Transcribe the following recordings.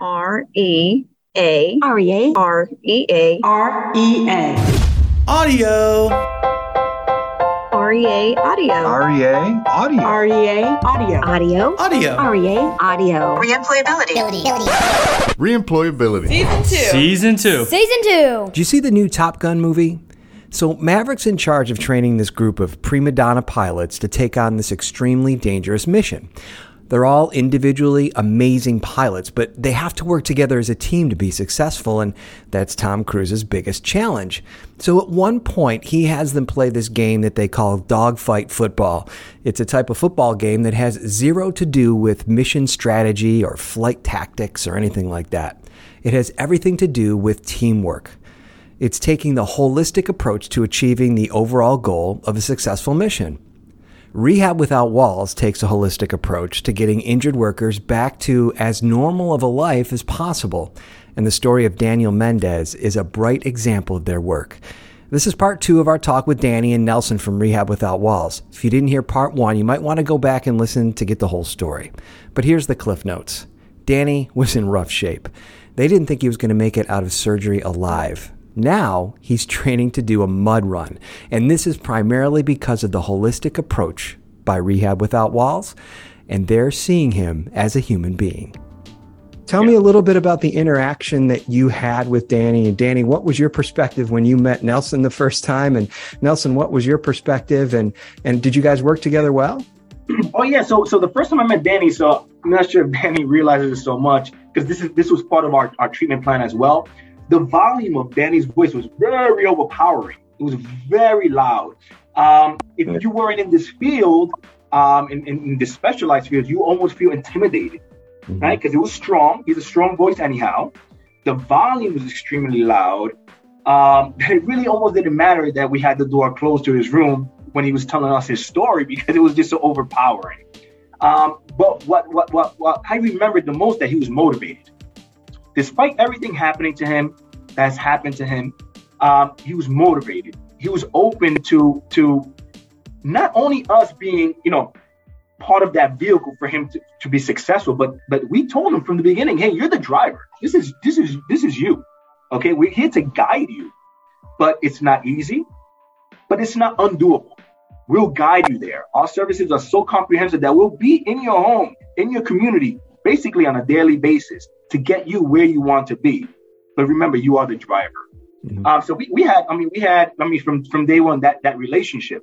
R E A R E A R E A R E A Audio. R E A audio. REA Audio. R E A audio Audio. Audio. R E A audio Reemployability. Reemployability. Season two. Season two. Season two. Did you see the new Top Gun movie? So, Maverick's in charge of training this group of prima donna pilots to take on this extremely dangerous mission. They're all individually amazing pilots, but they have to work together as a team to be successful, and that's Tom Cruise's biggest challenge. So, at one point, he has them play this game that they call dogfight football. It's a type of football game that has zero to do with mission strategy or flight tactics or anything like that. It has everything to do with teamwork. It's taking the holistic approach to achieving the overall goal of a successful mission. Rehab Without Walls takes a holistic approach to getting injured workers back to as normal of a life as possible, and the story of Daniel Mendez is a bright example of their work. This is part two of our talk with Danny and Nelson from Rehab Without Walls. If you didn't hear part one, you might want to go back and listen to get the whole story. But here's the cliff notes Danny was in rough shape. They didn't think he was going to make it out of surgery alive. Now he's training to do a mud run, and this is primarily because of the holistic approach by Rehab Without Walls, and they're seeing him as a human being. Tell me a little bit about the interaction that you had with Danny. And Danny, what was your perspective when you met Nelson the first time? And Nelson, what was your perspective? And and did you guys work together well? Oh yeah, so so the first time I met Danny, so I'm not sure if Danny realizes it so much because this is this was part of our, our treatment plan as well. The volume of Danny's voice was very overpowering. It was very loud. Um, if you weren't in this field, um, in, in, in this specialized field, you almost feel intimidated, right? Because it was strong. He's a strong voice anyhow. The volume was extremely loud. Um, it really almost didn't matter that we had the door closed to his room when he was telling us his story because it was just so overpowering. Um, but what, what, what, what I remembered the most that he was motivated. Despite everything happening to him that's happened to him, um, he was motivated. He was open to to not only us being, you know, part of that vehicle for him to, to be successful, but but we told him from the beginning, hey, you're the driver. This is this is this is you. Okay, we're here to guide you. But it's not easy, but it's not undoable. We'll guide you there. Our services are so comprehensive that we'll be in your home, in your community, basically on a daily basis to get you where you want to be. But remember, you are the driver. Um, so we, we had, I mean, we had, I mean, from from day one that that relationship.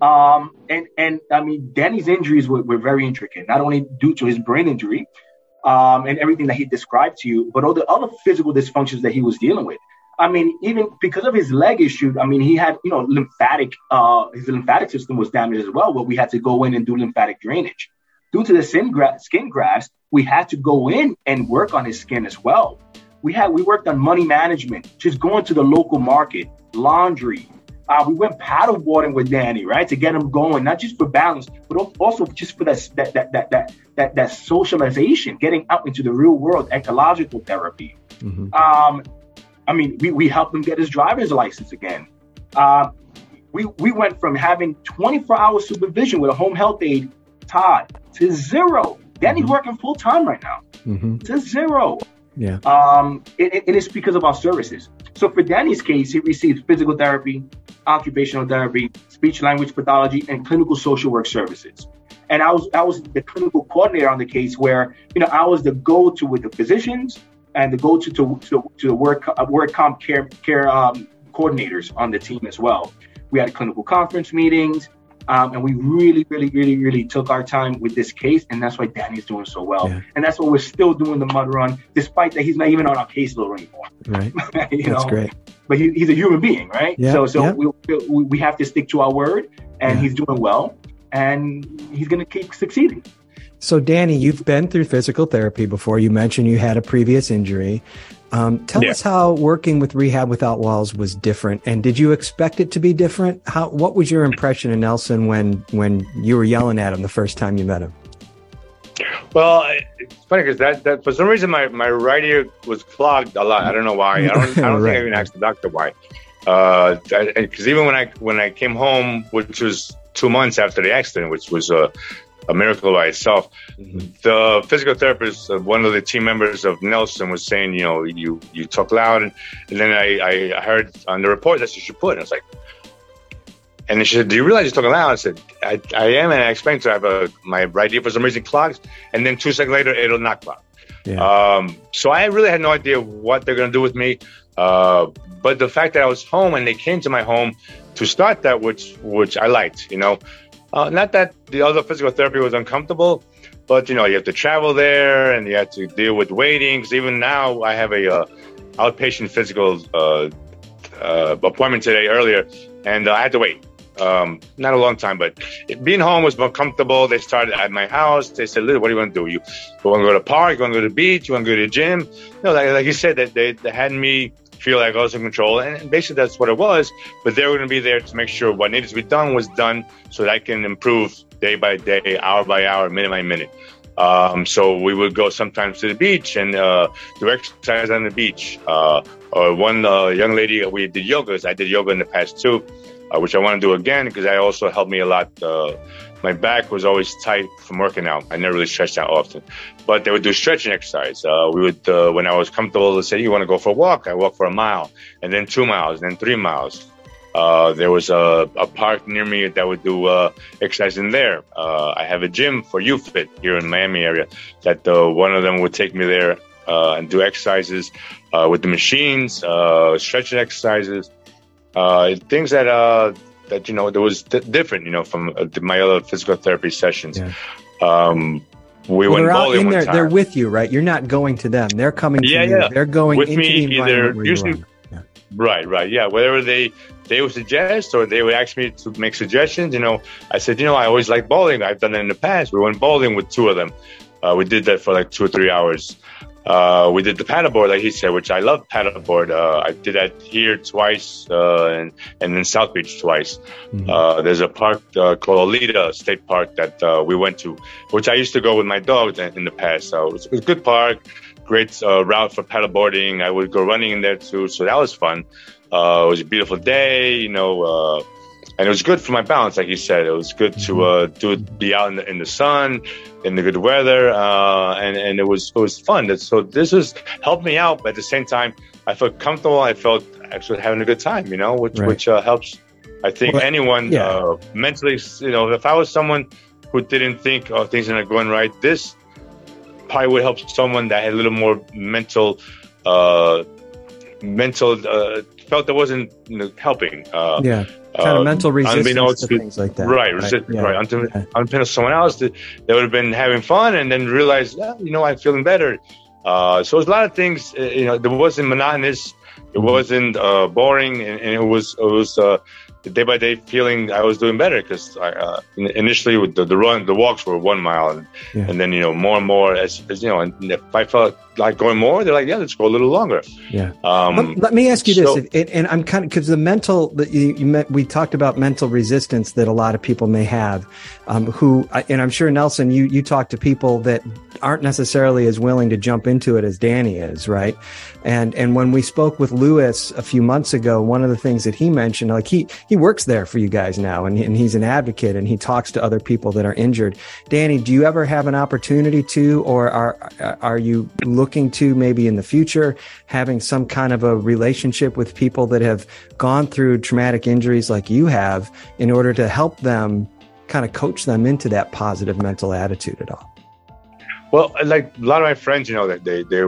Um, and and I mean, Danny's injuries were, were very intricate, not only due to his brain injury, um, and everything that he described to you, but all the other physical dysfunctions that he was dealing with. I mean, even because of his leg issue, I mean, he had, you know, lymphatic, uh, his lymphatic system was damaged as well, where we had to go in and do lymphatic drainage. Due to the skin, gra- skin grafts, we had to go in and work on his skin as well. We had, we worked on money management, just going to the local market, laundry. Uh, we went paddleboarding with Danny, right, to get him going, not just for balance, but also just for that that that that that that, that socialization, getting out into the real world, ecological therapy. Um, I mean, we, we helped him get his driver's license again. Uh, we, we went from having 24 hour supervision with a home health aide, Todd, to zero. Danny's working full time right now, to zero. Yeah. Um, it- and it's because of our services. So for Danny's case, he received physical therapy, occupational therapy, speech language pathology, and clinical social work services. And I was I was the clinical coordinator on the case where you know I was the go-to with the physicians and the go-to to to, to the work uh, work comp care care um, coordinators on the team as well. We had clinical conference meetings. Um, and we really, really, really, really took our time with this case, and that's why Danny's doing so well. Yeah. And that's why we're still doing the mud run, despite that he's not even on our caseload anymore. Right. you That's know? great. But he, he's a human being, right? Yeah, So, so yeah. we, we we have to stick to our word, and Yeah. he's doing well, and he's going to keep succeeding. So, Danny, you've been through physical therapy before. You mentioned you had a previous injury. Um, tell Yeah. us how working with Rehab Without Walls was different, and did you expect it to be different? How? What was your impression of Nelson when when you were yelling at him the first time you met him? Well, it's funny because that, that for some reason my, my right ear was clogged a lot. I don't know why. I don't, I don't Right. think I even asked the doctor why. Because even when I when I came home, which was two months after the accident, which was uh, a miracle by itself. The physical therapist, uh, one of the team members of Nelson, was saying, you know, you you talk loud, and, and then I, I heard on the report that you should put. And I was like, and she said, "Do you realize you're talking loud?" I said, "I, I am," and I explained to her I have a, my right ear for some reason clogs, and then two seconds later it'll not clog. Yeah. Um, so I really had no idea what they're gonna do with me. Uh, but the fact that I was home and they came to my home to start that, which which I liked, you know, uh, not that the other physical therapy was uncomfortable, but you know you have to travel there and you have to deal with waiting. Because even now I have a uh, outpatient physical uh, uh, appointment today earlier, and uh, I had to wait. Um, not a long time, but being home was more comfortable. They started at my house. They said, "Lou, what do you want to do? You, you want to go to the park? You want to go to the beach? You want to go to the gym?" No, like, like you said, that they, they had me feel like I was in control, and basically that's what it was. But they were going to be there to make sure what needed to be done was done, so that I can improve day by day, hour by hour, minute by minute. Um, so we would go sometimes to the beach and uh, do exercise on the beach. Uh, or one uh, young lady, we did yoga. I did yoga in the past too, uh, which I want to do again because that also helped me a lot. My back was always tight from working out. I never really stretched out often, but they would do stretching exercise. Uh, we would, uh, when I was comfortable, to say, "You want to go for a walk?" I walk for a mile, and then two miles, and then three miles. Uh, there was a, a park near me that would do uh, exercise in there. Uh, I have a gym for YouFit here in Miami area that uh, one of them would take me there and do exercises with the machines, stretching exercises, things that that you know that was d- different, you know, from uh, my other physical therapy sessions. Yeah. Um, we Well, went they're out bowling in one there. time. They're with you, right? You're not going to them. They're coming to Yeah, you. yeah. They're going With into me, the either environment where you usually- are. Right, right, yeah. Whatever they they would suggest, or they would ask me to make suggestions. You know, I said, you know, I always like bowling. I've done it in the past. We went bowling with two of them. Uh, we did that for like two or three hours. Uh, we did the paddleboard, like he said, which I love paddleboard. Uh, I did that here twice, uh, and and in South Beach twice. Mhm. Uh, there's a park uh, called Oleta State Park that uh, we went to, which I used to go with my dog in the past. So it was, a good park, great uh, route for paddleboarding. I would go running in there too, so that was fun. Uh, it was a beautiful day, you know, uh, and it was good for my balance, like you said. It was good to uh, do be out in the, in the sun, in the good weather, uh, and and it was it was fun. So this was helped me out, but at the same time, I felt comfortable. I felt actually having a good time, you know, which Right. which uh, helps. I think Well, anyone yeah. uh, mentally, you know, if I was someone who didn't think oh things are not going right, this probably would help someone that had a little more mental, uh, mental uh, felt that wasn't you know, helping. Uh, Yeah, kind of mental resistance to to- things like that. Right, resist- Yeah. right. Until, Yeah. until someone else that, that would have been having fun and then realized, "Ah, you know, I'm feeling better. Uh, so it was a lot of things, uh, you know, there wasn't monotonous, it Mm-hmm. wasn't uh, boring, and, and it was, it was uh, day by day feeling I was doing better because uh, initially with the, the run, the walks were one mile, and, Yeah. and then, you know, more and more as, as you know, and if I felt like going more, they're like, yeah, let's go a little longer. Yeah. Um, let, let me ask you this, so- if- and, and I'm kind of because the mental that you, you met, we talked about mental resistance that a lot of people may have, um, who and I'm sure Nelson, you you talk to people that aren't necessarily as willing to jump into it as Danny is, right? And and when we spoke with Lewis a few months ago, one of the things that he mentioned, like he he works there for you guys now, and, and he's an advocate, and he talks to other people that are injured. Danny, do you ever have an opportunity to, or are are you looking to maybe in the future having some kind of a relationship with people that have gone through traumatic injuries like you have in order to help them kind of coach them into that positive mental attitude at all? Well, like a lot of my friends, you know, that they they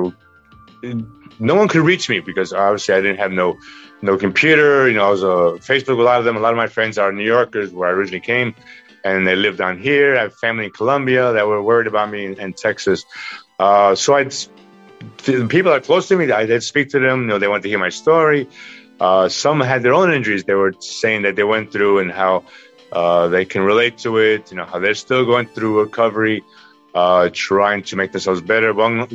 no one could reach me because obviously I didn't have no no computer. You know, I was a Facebook. A lot of them, a lot of my friends are New Yorkers, where I originally came, and they live down here. I have family in Colombia that were worried about me in, in Texas. Uh, so I'd the people that are close to me, I did speak to them. You know, they want to hear my story. Uh, some had their own injuries. They were saying that they went through and how uh, they can relate to it. You know, how they're still going through recovery, uh, trying to make themselves better. One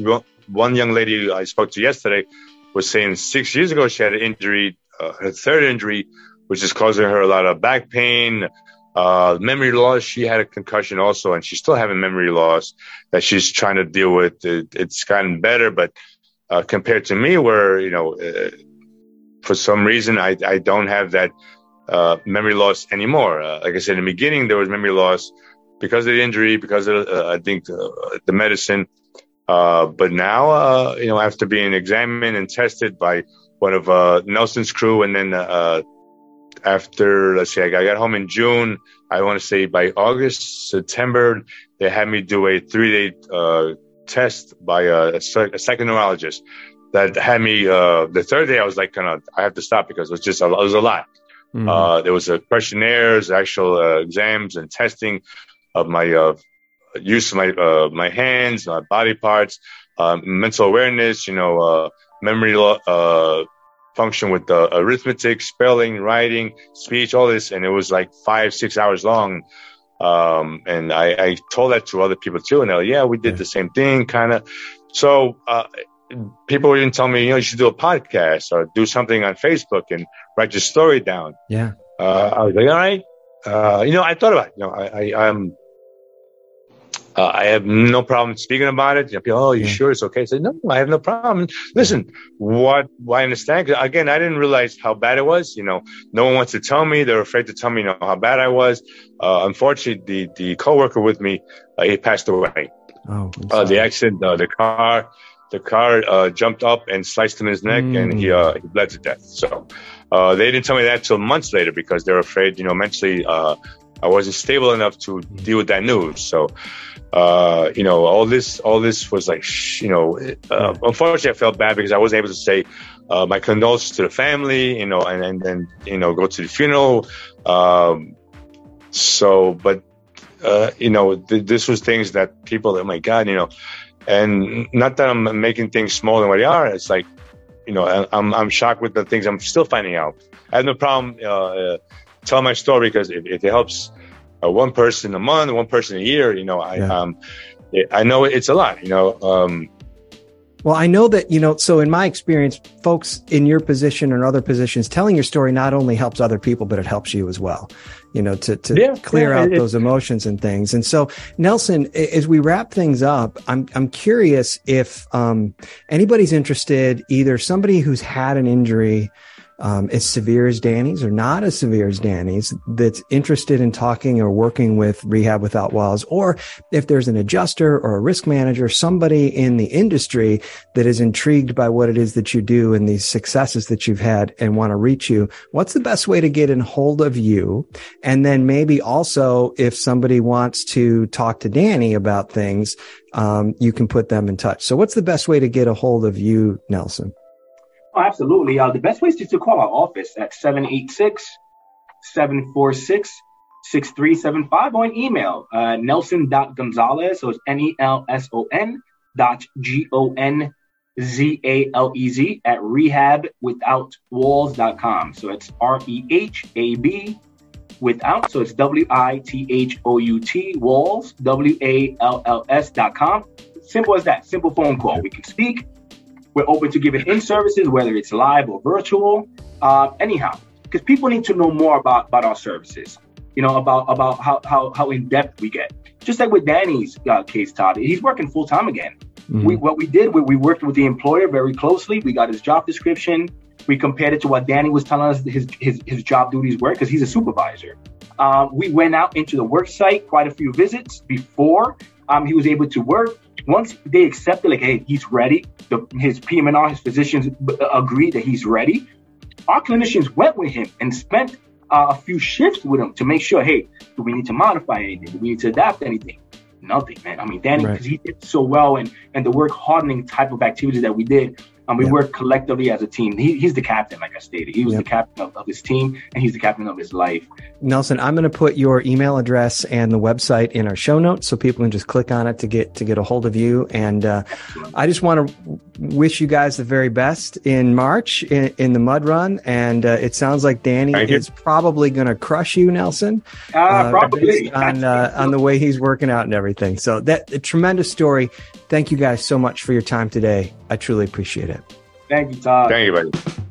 one young lady I spoke to yesterday was saying six years ago she had an injury, uh, her third injury, which is causing her a lot of back pain, uh, memory loss. She had a concussion also, and she's still having memory loss that she's trying to deal with. It, it's gotten better, but uh, compared to me, where you know, uh, for some reason I I don't have that uh, memory loss anymore. Uh, like I said in the beginning, there was memory loss. because of the injury, because of uh, I think the medicine. But now, you know, after being examined and tested by one of Nelson's crew, and then after let's say I got home in June. I want to say by August, September, they had me do a three-day uh, test by a, a, psych- a psychoneurologist. That had me. Uh, the third day, I was like, kind of, I have to stop because it was just a, it was a lot. Mhm. Uh, there was a questionnaires, actual uh, exams, and testing of my uh, use of my uh, my hands, my body parts, mental awareness, you know, uh, memory lo- uh, function with the arithmetic, spelling, writing, speech, all this, and it was like five, six hours long. Um, and I, I told that to other people too, and they're like, "Yeah, we did the same thing, kind of." So uh, people even tell me, you know, you should do a podcast or do something on Facebook and write your story down. yeah. Uh, I was like, all right. Uh, you know, I thought about it. You know, I, I, I'm, uh, I have no problem speaking about it. You know, people, oh, you sure it's okay? I said, no, I have no problem. Listen, what, I understand. again, I didn't realize how bad it was. You know, no one wants to tell me. They're afraid to tell me, you know, how bad I was. Uh, unfortunately, the, the coworker with me, uh, he passed away. Oh, Uh, the accident, uh, the car, the car uh, jumped up and sliced him in his neck, and he uh, he bled to death. So uh, they didn't tell me that till months later because they're afraid, you know, mentally uh, I wasn't stable enough to deal with that news. So uh, you know, all this, all this was like, shh, you know, uh, unfortunately, I felt bad because I wasn't able to say uh, my condolences to the family, you know, and and then you know go to the funeral. Um, so, but uh, you know, th- this was things that people, oh my God, you know, and not that I'm making things smaller than what they are. It's like, you know, I'm, I'm shocked with the things I'm still finding out. I have no problem, uh, my story because if, if it helps uh, one person a month, one person a year, you know, I, Yeah. um, it, I know it's a lot, you know, um, Well, I know that, you know, so in my experience, folks in your position or other positions, telling your story not only helps other people, but it helps you as well, you know, to, to Yeah, clear yeah, out it- those emotions and things. And so, Nelson, as we wrap things up, I'm, I'm curious if, um, anybody's interested, either somebody who's had an injury, um, as severe as Danny's or not as severe as Danny's that's interested in talking or working with Rehab Without Walls, or if there's an adjuster or a risk manager, somebody in the industry that is intrigued by what it is that you do and these successes that you've had and want to reach you, what's the best way to get in hold of you? And then maybe also if somebody wants to talk to Danny about things, um, you can put them in touch. So what's the best way to get a hold of you, Nelson? Oh, absolutely. Uh, the best way is to call our office at 786 746 6375 or an email, uh, nelson.gonzalez. So it's N E L S O N dot G O N Z A L E Z at rehabwithoutwalls.com. So it's R E H A B without. So it's W I T H O U T walls, W A L L S dot com. Simple as that. Simple phone call. We can speak. We're open to giving in services, whether it's live or virtual. Uh, anyhow, because people need to know more about, about our services. You know about about how how, how in depth we get. Just like with Danny's uh, case, Todd, he's working full time again. We, what we did, we, we worked with the employer very closely. We got his job description. We compared it to what Danny was telling us his his, his job duties were because he's a supervisor. Um, we went out into the work site quite a few visits before um, he was able to work. Once they accepted, like, hey, he's ready. The, his PM&R, his physicians b- agreed that he's ready. Our clinicians went with him and spent uh, a few shifts with him to make sure, hey, do we need to modify anything? Do we need to adapt anything? Nothing, man. I mean, Danny, Right. because he did so well and and the work hardening type of activities that we did, um, we Yeah. worked collectively as a team. He, he's the captain, like I stated. He was Yep. the captain of, of his team, and he's the captain of his life. Nelson, I'm going to put your email address and the website in our show notes so people can just click on it to get to get a hold of you. And uh, I just want to wish you guys the very best in March in, in the mud run. And uh, it sounds like Danny is probably going to crush you, Nelson, Uh, uh, probably. based on uh, on the way he's working out and everything. So that a tremendous story. Thank you guys so much for your time today. I truly appreciate it. Thank you, Todd. thank you, buddy.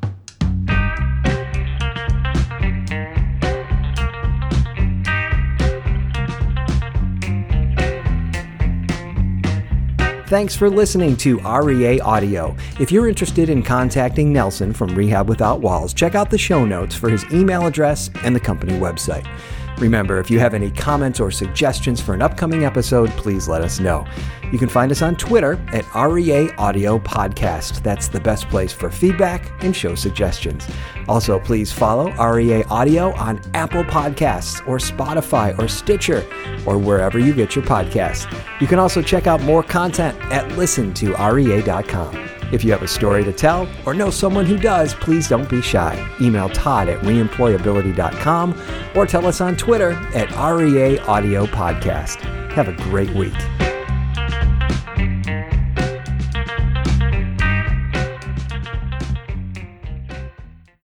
Thanks for listening to REA Audio. If you're interested in contacting Nelson from Rehab Without Walls, check out the show notes for his email address and the company website. Remember, if you have any comments or suggestions for an upcoming episode, please let us know. You can find us on Twitter at REA Audio Podcast. That's the best place for feedback and show suggestions. Also, please follow REA Audio on Apple Podcasts or Spotify or Stitcher or wherever you get your podcasts. You can also check out more content at listen2rea.com. If you have a story to tell or know someone who does, please don't be shy. Email Todd at reemployability.com or tell us on Twitter at REA Audio Podcast. Have a great week.